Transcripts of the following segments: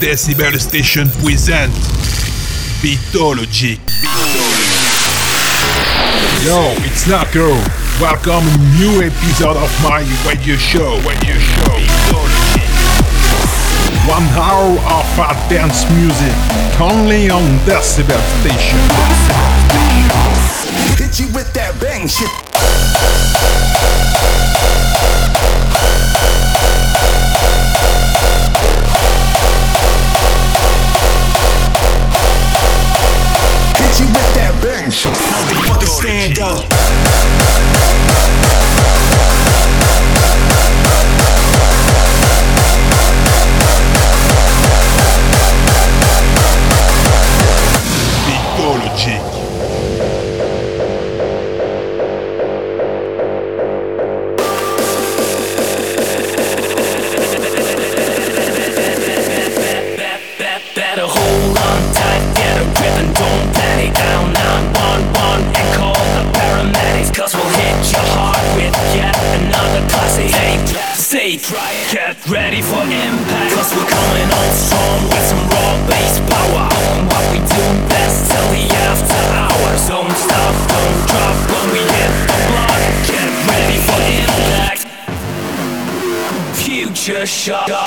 Decibel Station present Beatologiq. Yo, it's Narko. Welcome new episode of my radio show. Radio show. One hour of our dance music, only on Decibel Station. Hit you with that bang shit. Stand up. Future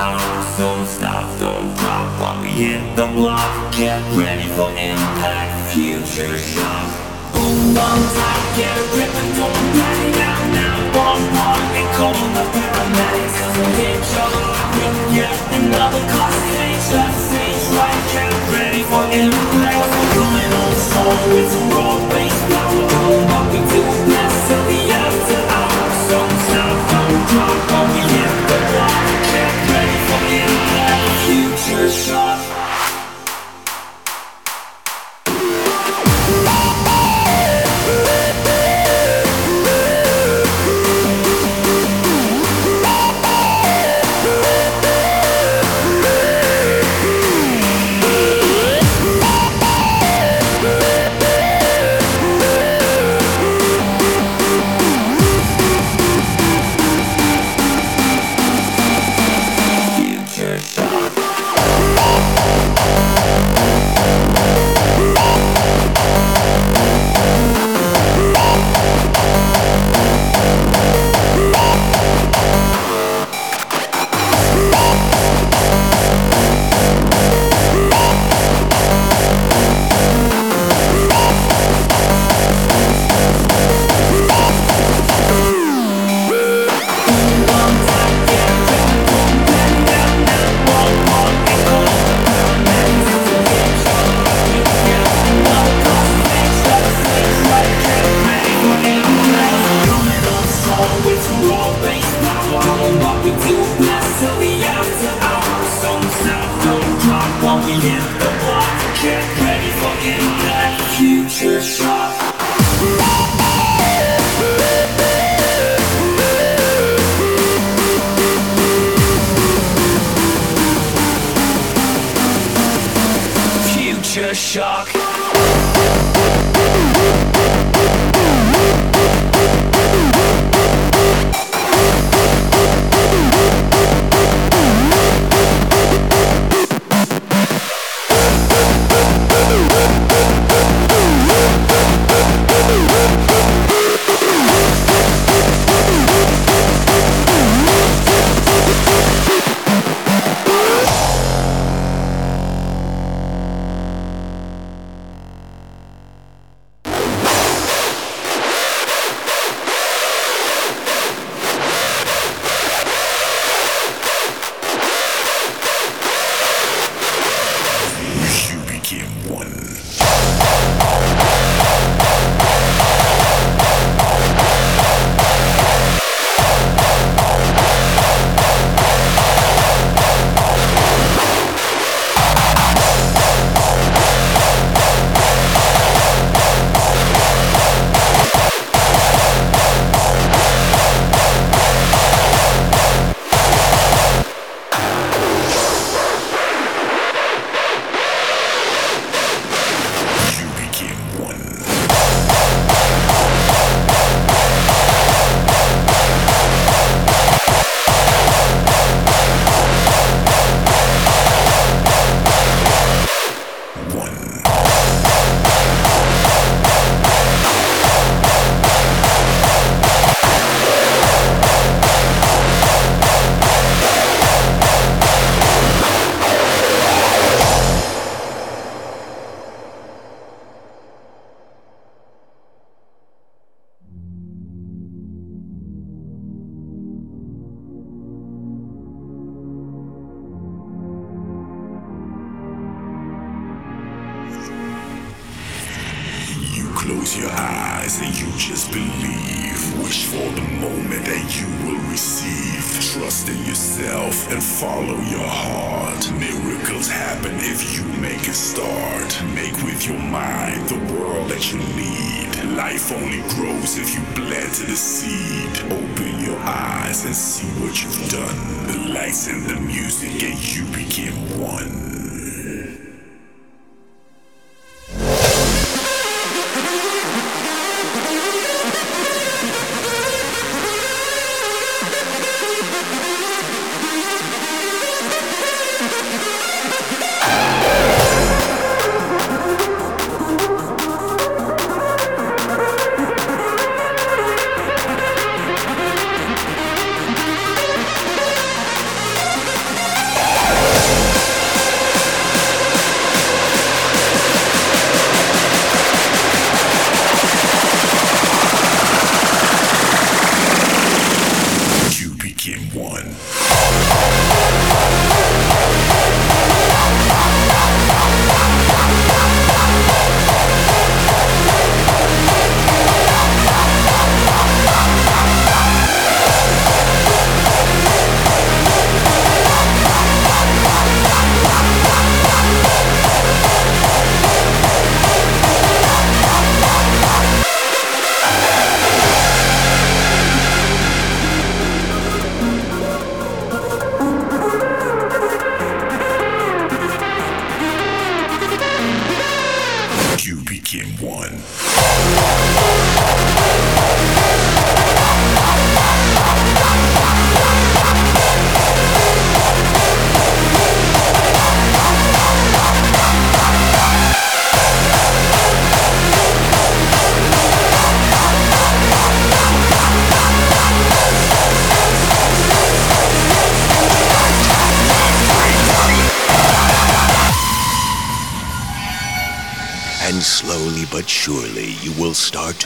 hours Don't stop, don't drop when we hit the block Get ready for impact, future shock Hold on tight, get a grip and don't panic down now. One more and call the paramedics. Cause we'll hit your heart with yet another class stage. Left stage right, get ready for impact. We're coming on strong with some raw bass power. Doing what we do best till the after hours. Don't stop, don't drop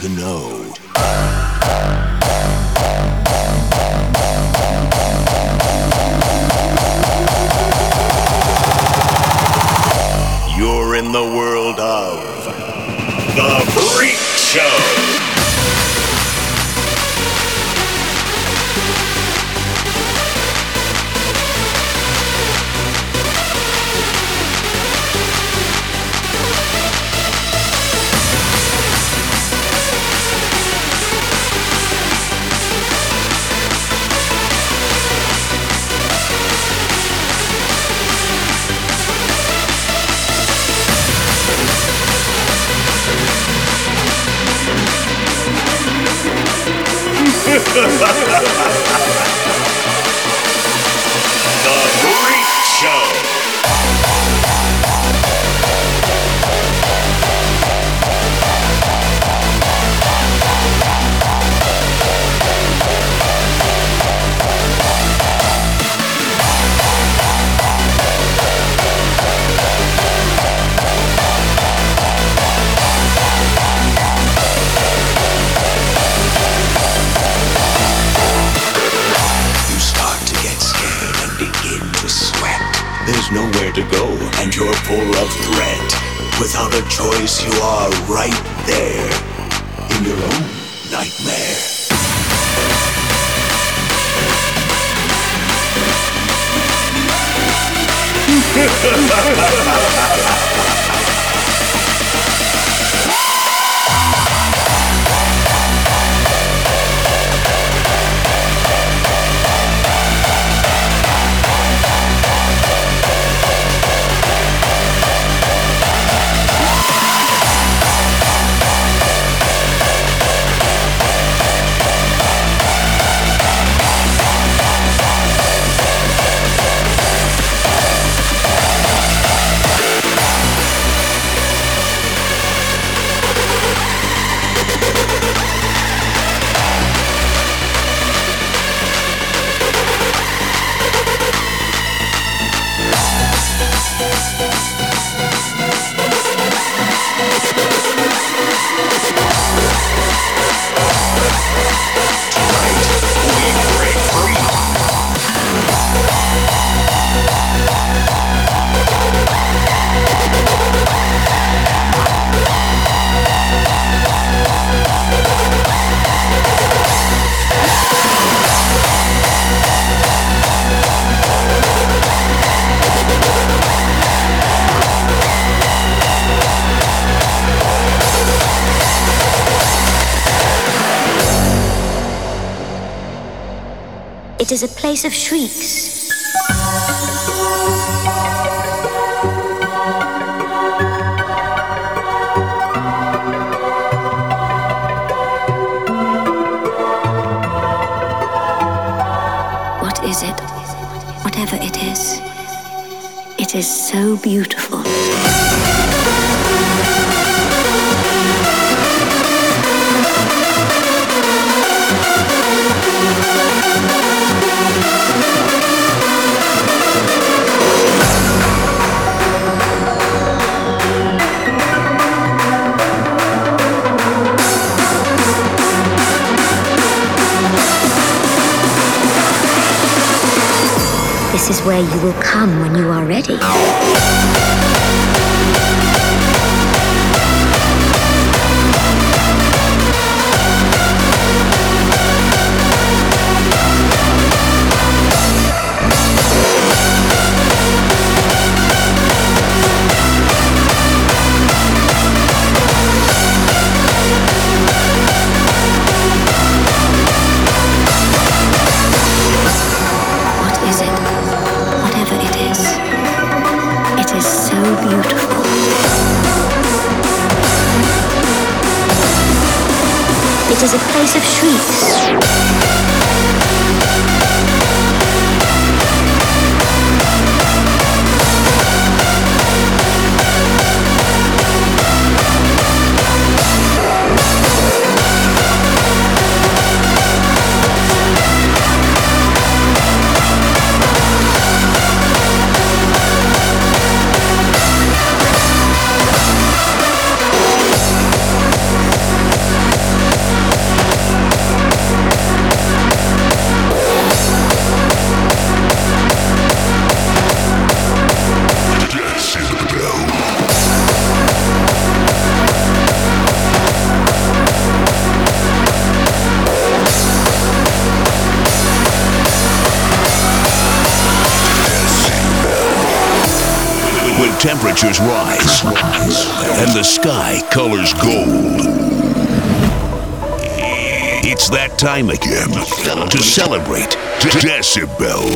to know. the Great Show. full of threat. Without a choice, you are right there in your own nightmare. Ha ha ha ha ha ha! Place of shrieks. What is it? Whatever it is, it is so beautiful. This is where you will come when you are ready. It is a place of shrieks. Temperatures rise and the sky colors gold. It's that time again to celebrate Decibel.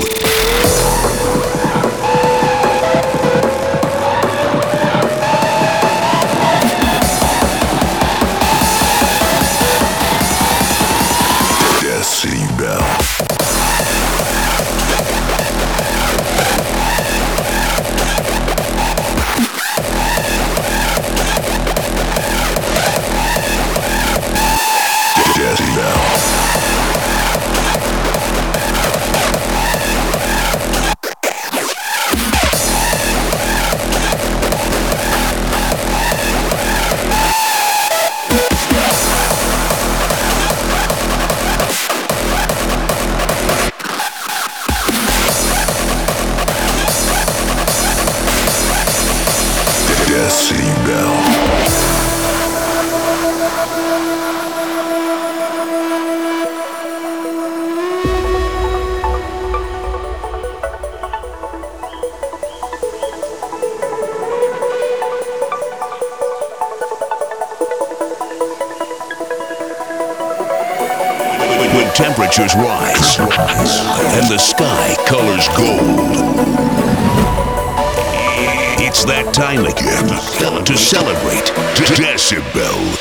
Temperatures rise and the sky colors gold. It's that time again to celebrate Decibel.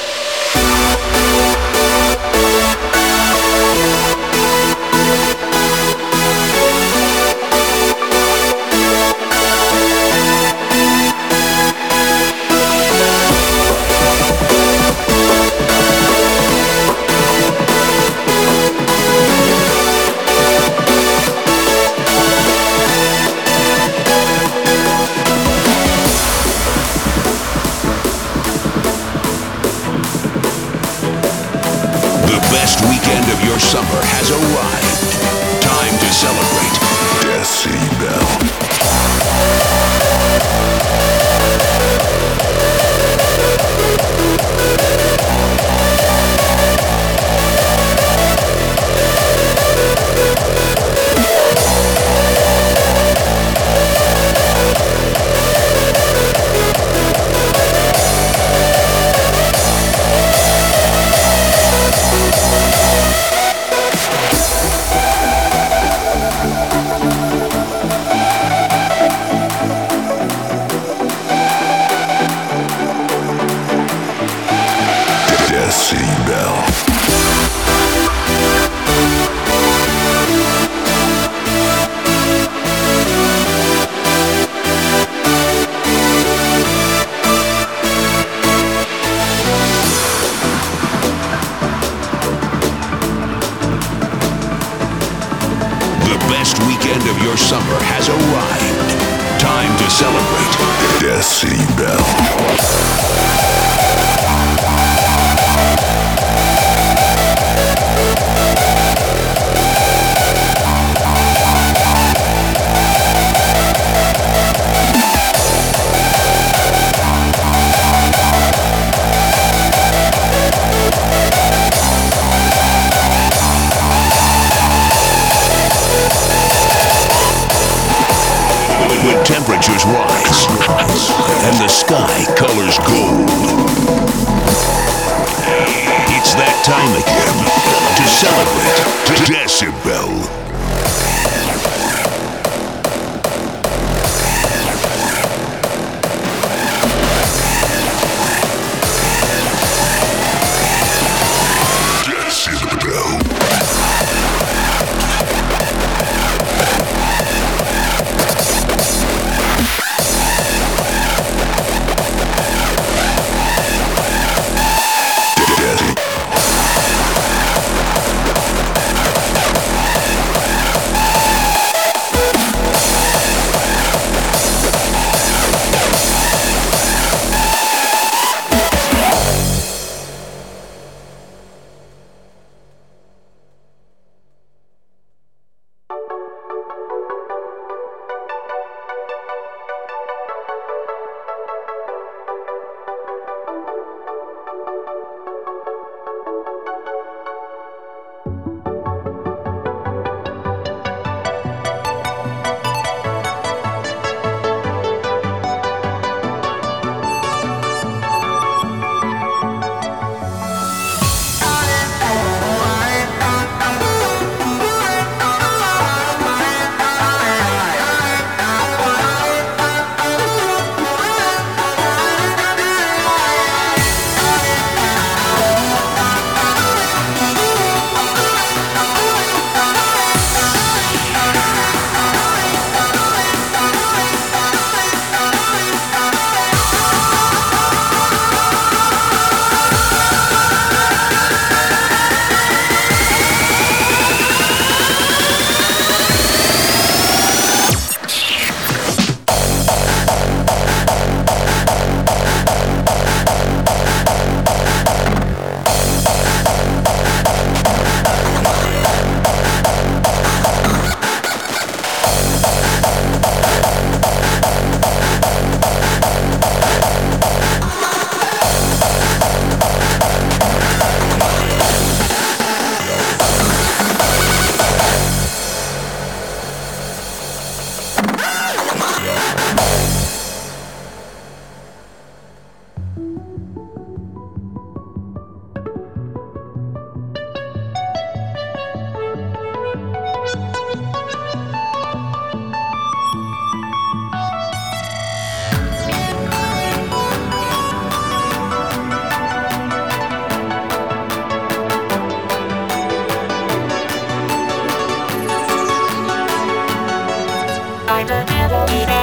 Melody man.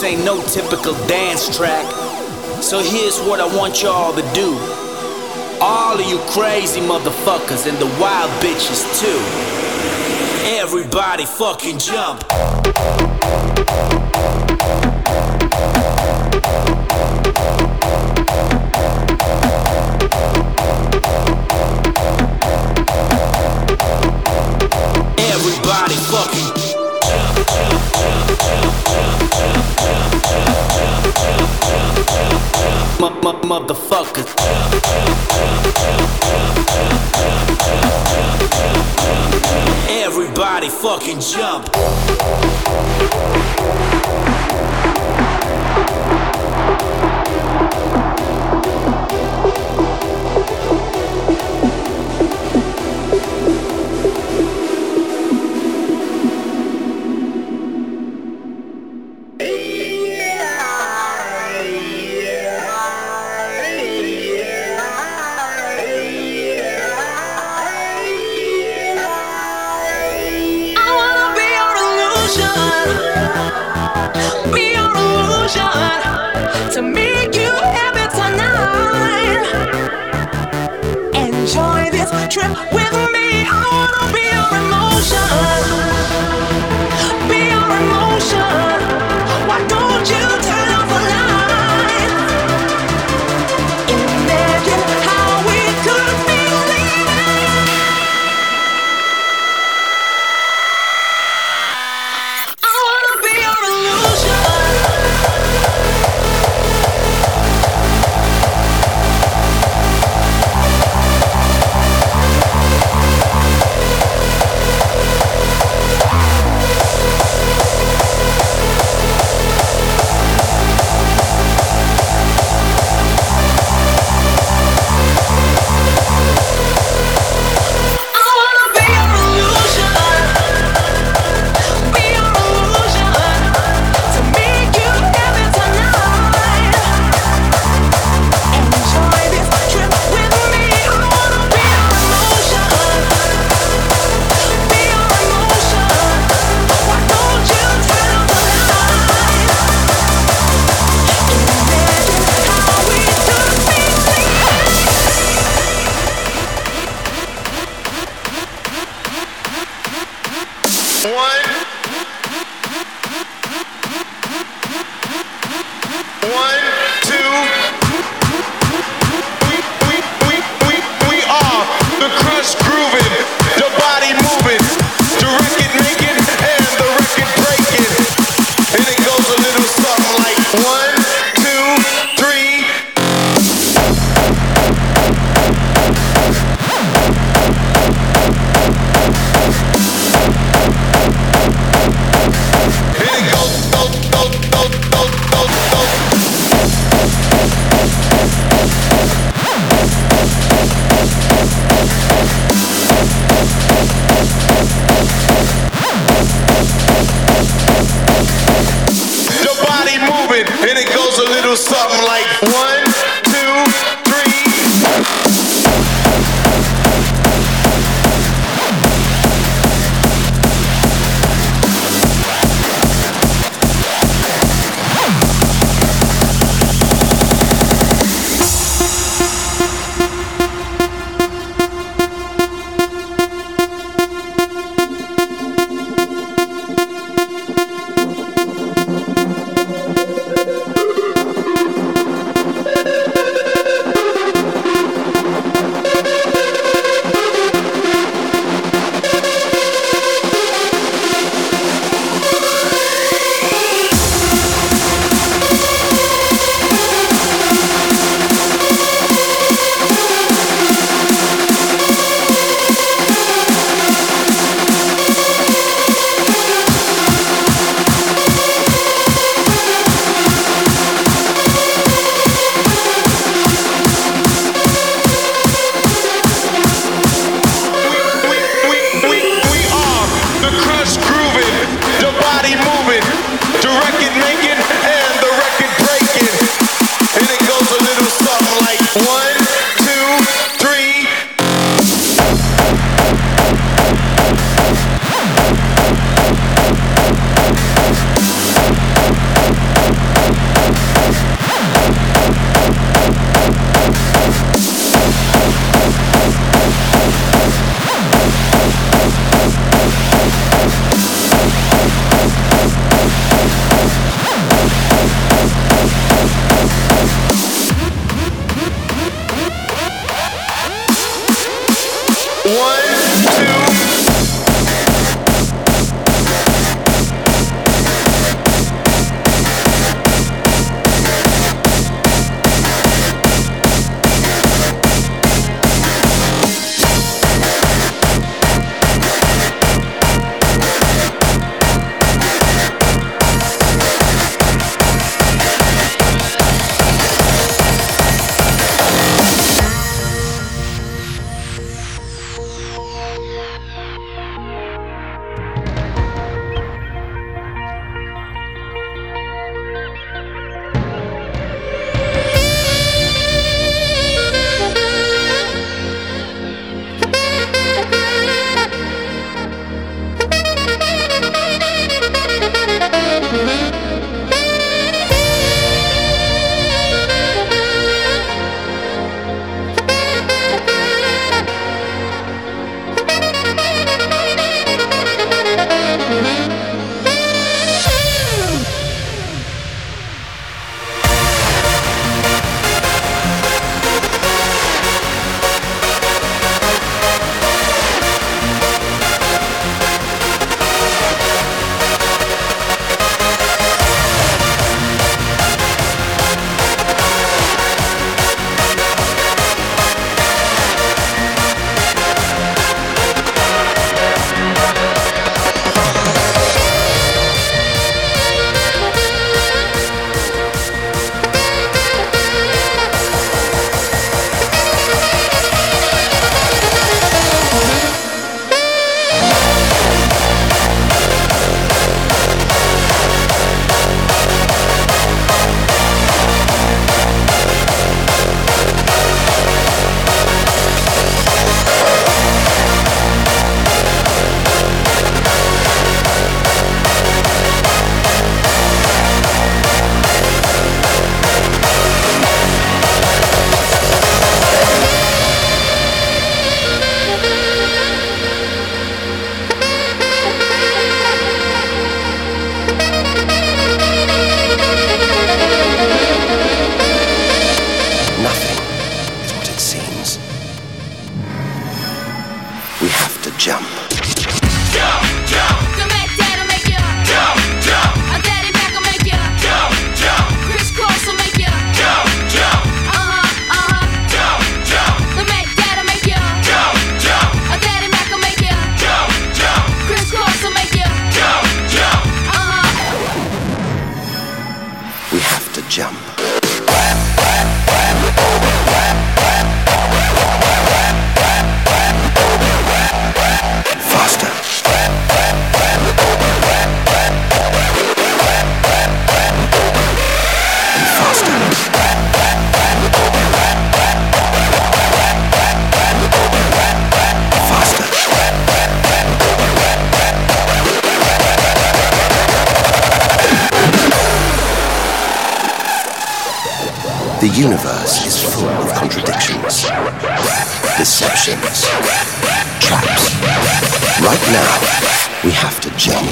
This ain't no typical dance track. So here's what I want y'all to do. All of you crazy motherfuckers and the wild bitches too. Everybody fucking jump. Motherfuckers. Everybody fucking jump.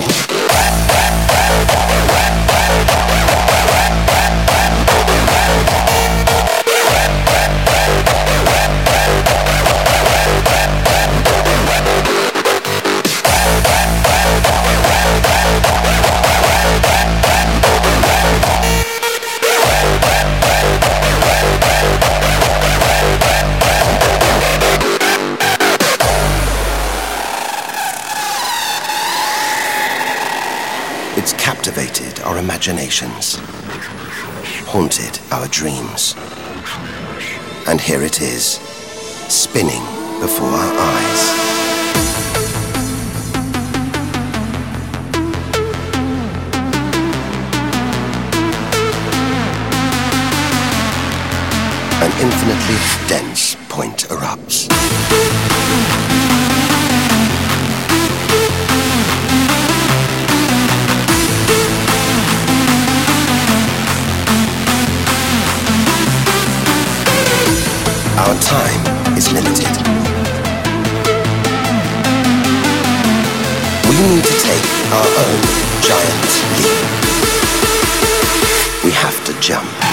Thank you. imaginations, haunted our dreams. And here it is, spinning before our eyes. an infinitely dense point time is limited. We need to take our own giant leap. We have to jump.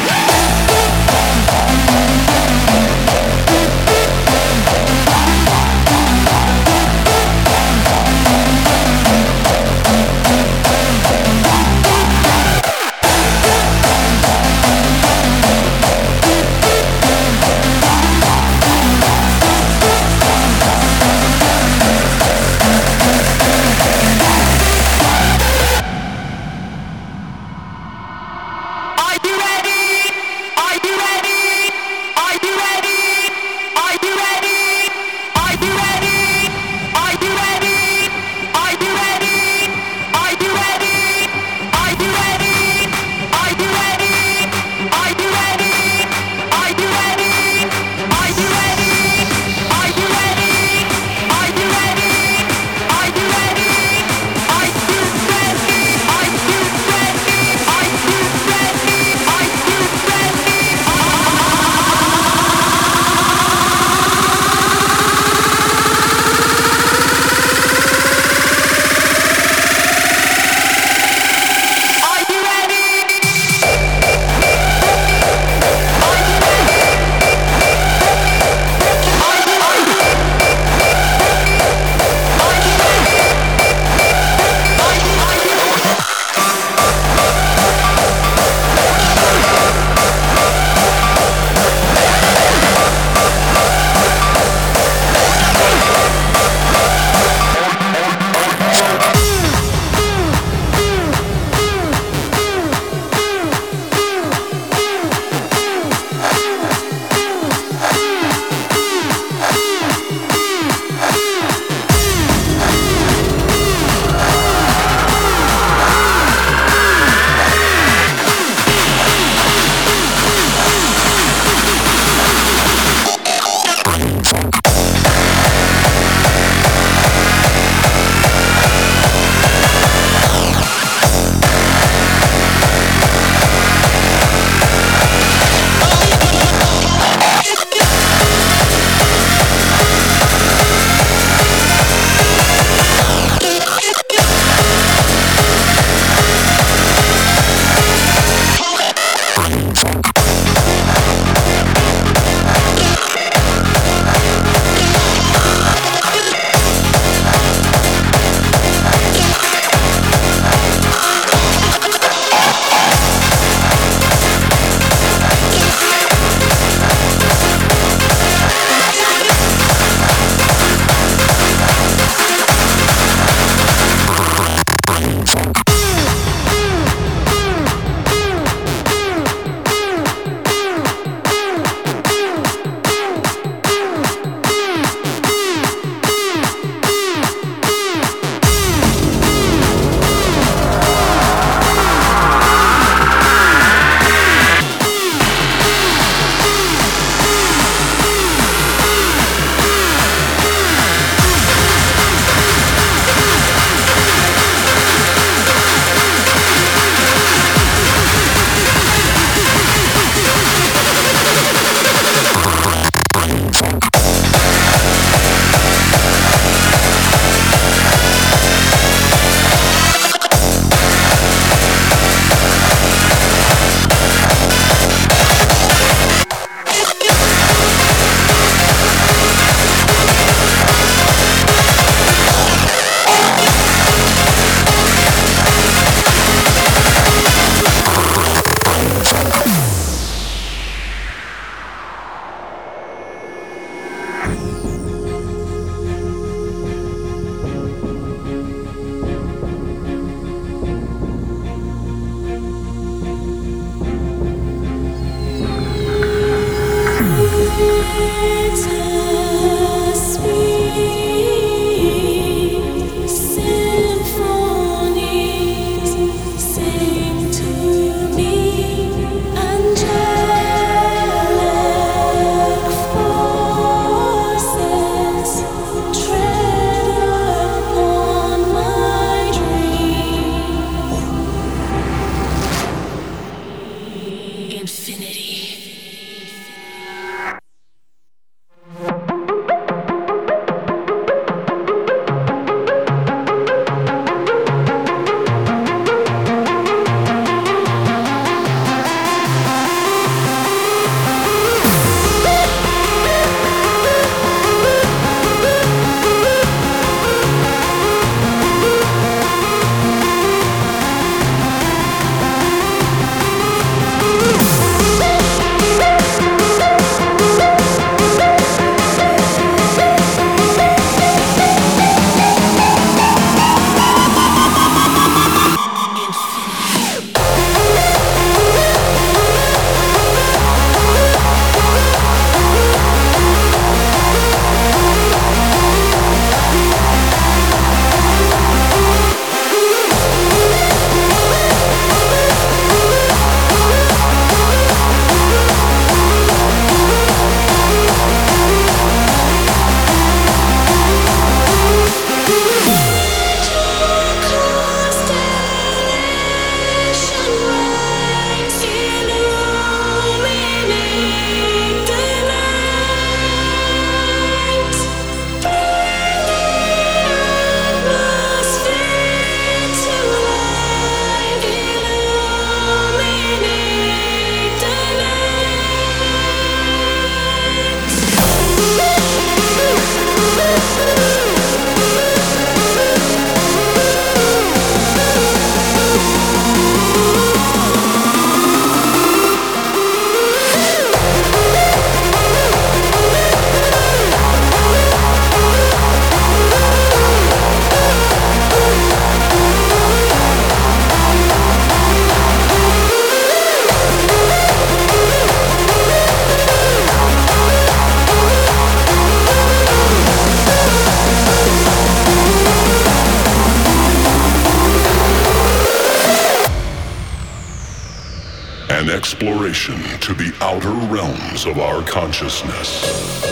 To the outer realms of our consciousness.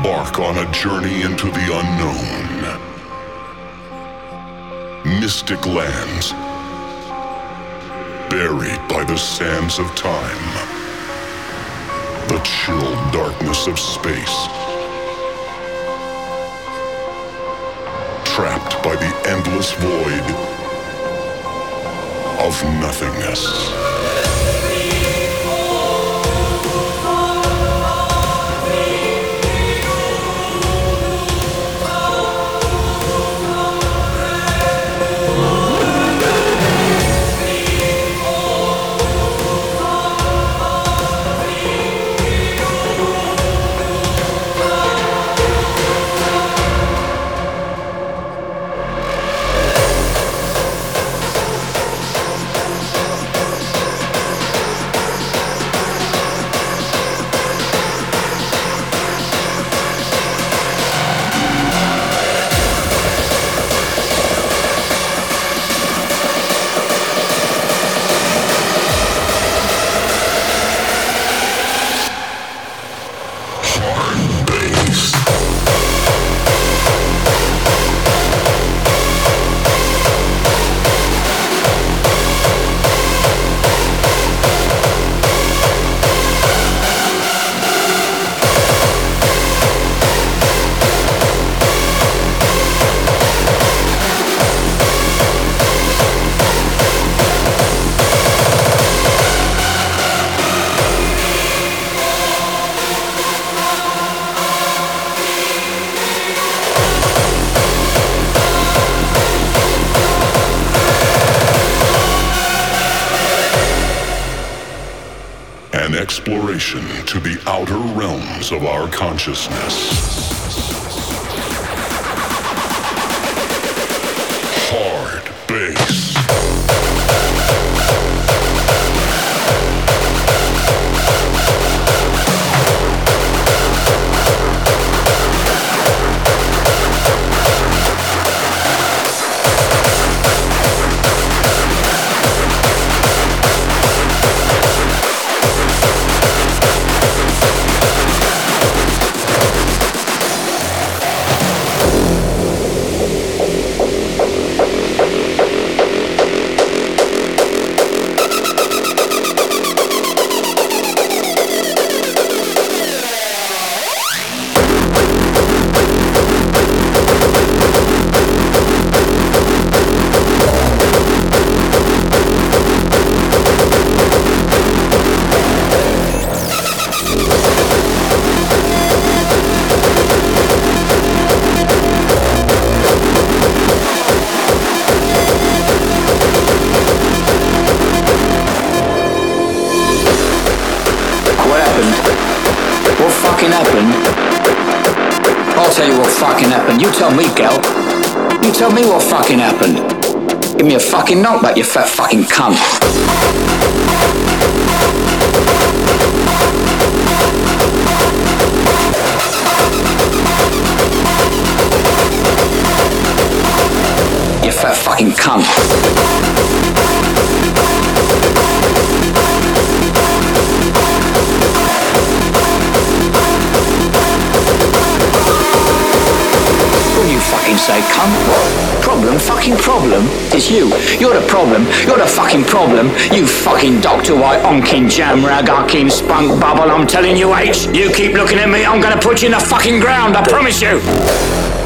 embark on a journey into the unknown. Mystic lands, buried by the sands of time, the chill darkness of space. Trapped by the endless void of nothingness. Exploration to the outer realms of our consciousness. Fucking say, cunt? Problem? Fucking problem? It's you. You're the problem. You're the fucking problem. You fucking Doctor White, onkin jam rag, onkin spunk bubble. I'm telling you, H. You keep looking at me, I'm gonna put you in the fucking ground. I promise you.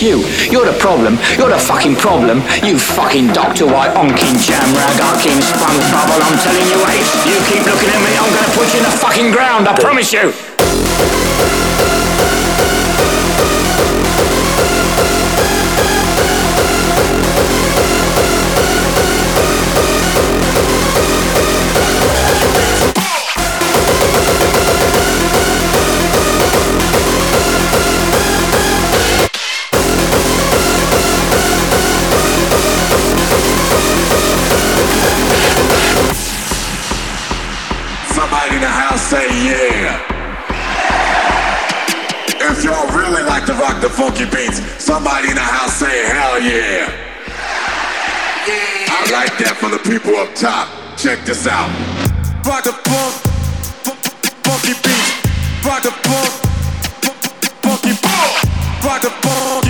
You. You're the problem. You're the fucking problem. You fucking Doctor White, onkin jam rag, onkin spunk bubble. I'm telling you, H. You keep looking at me, I'm gonna put you in the fucking ground. I promise you. Somebody in the house say hell yeah. I like that for the people up top. Check this out. Rock fu- fu- funky beats. Rock fu- fu- funky beats. Rock the funky,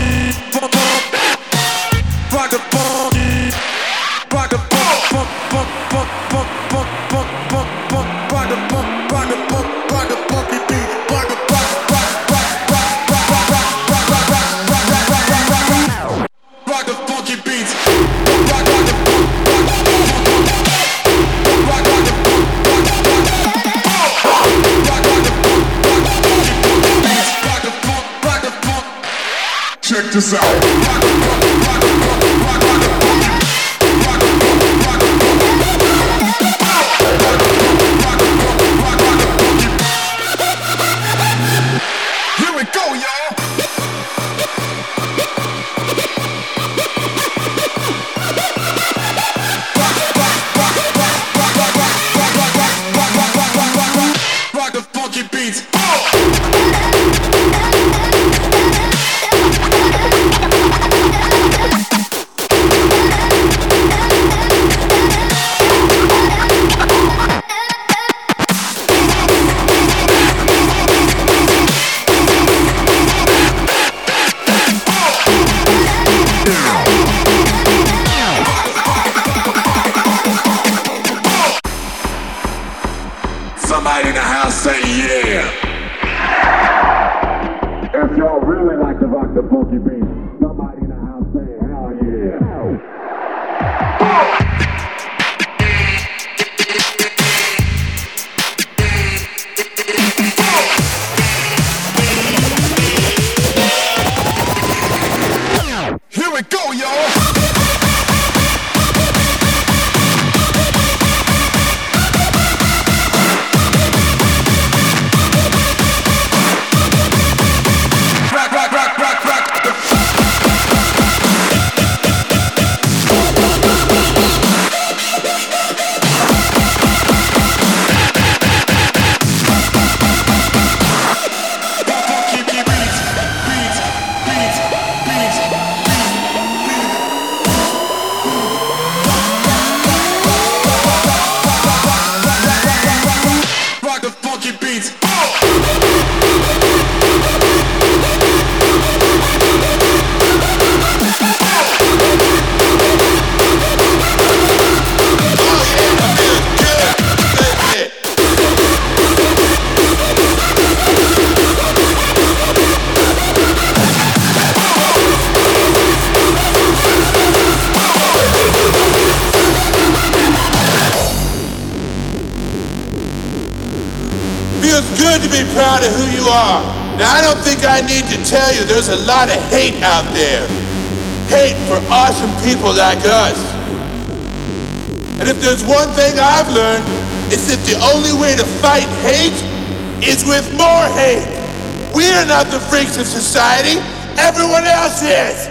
tell you there's a lot of hate out there. Hate for awesome people like us. And if there's one thing I've learned, it's that the only way to fight hate is with more hate. We're not the freaks of society, everyone else is.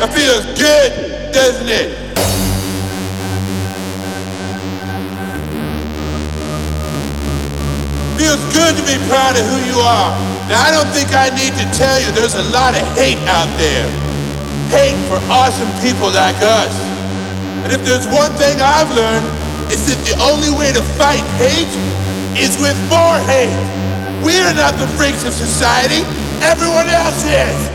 It feels good, doesn't it? Feels good to be proud of who you are. Now I don't think I need to tell you there's a lot of hate out there. Hate for awesome people like us. And if there's one thing I've learned, it's that the only way to fight hate is with more hate. We're not the freaks of society, everyone else is.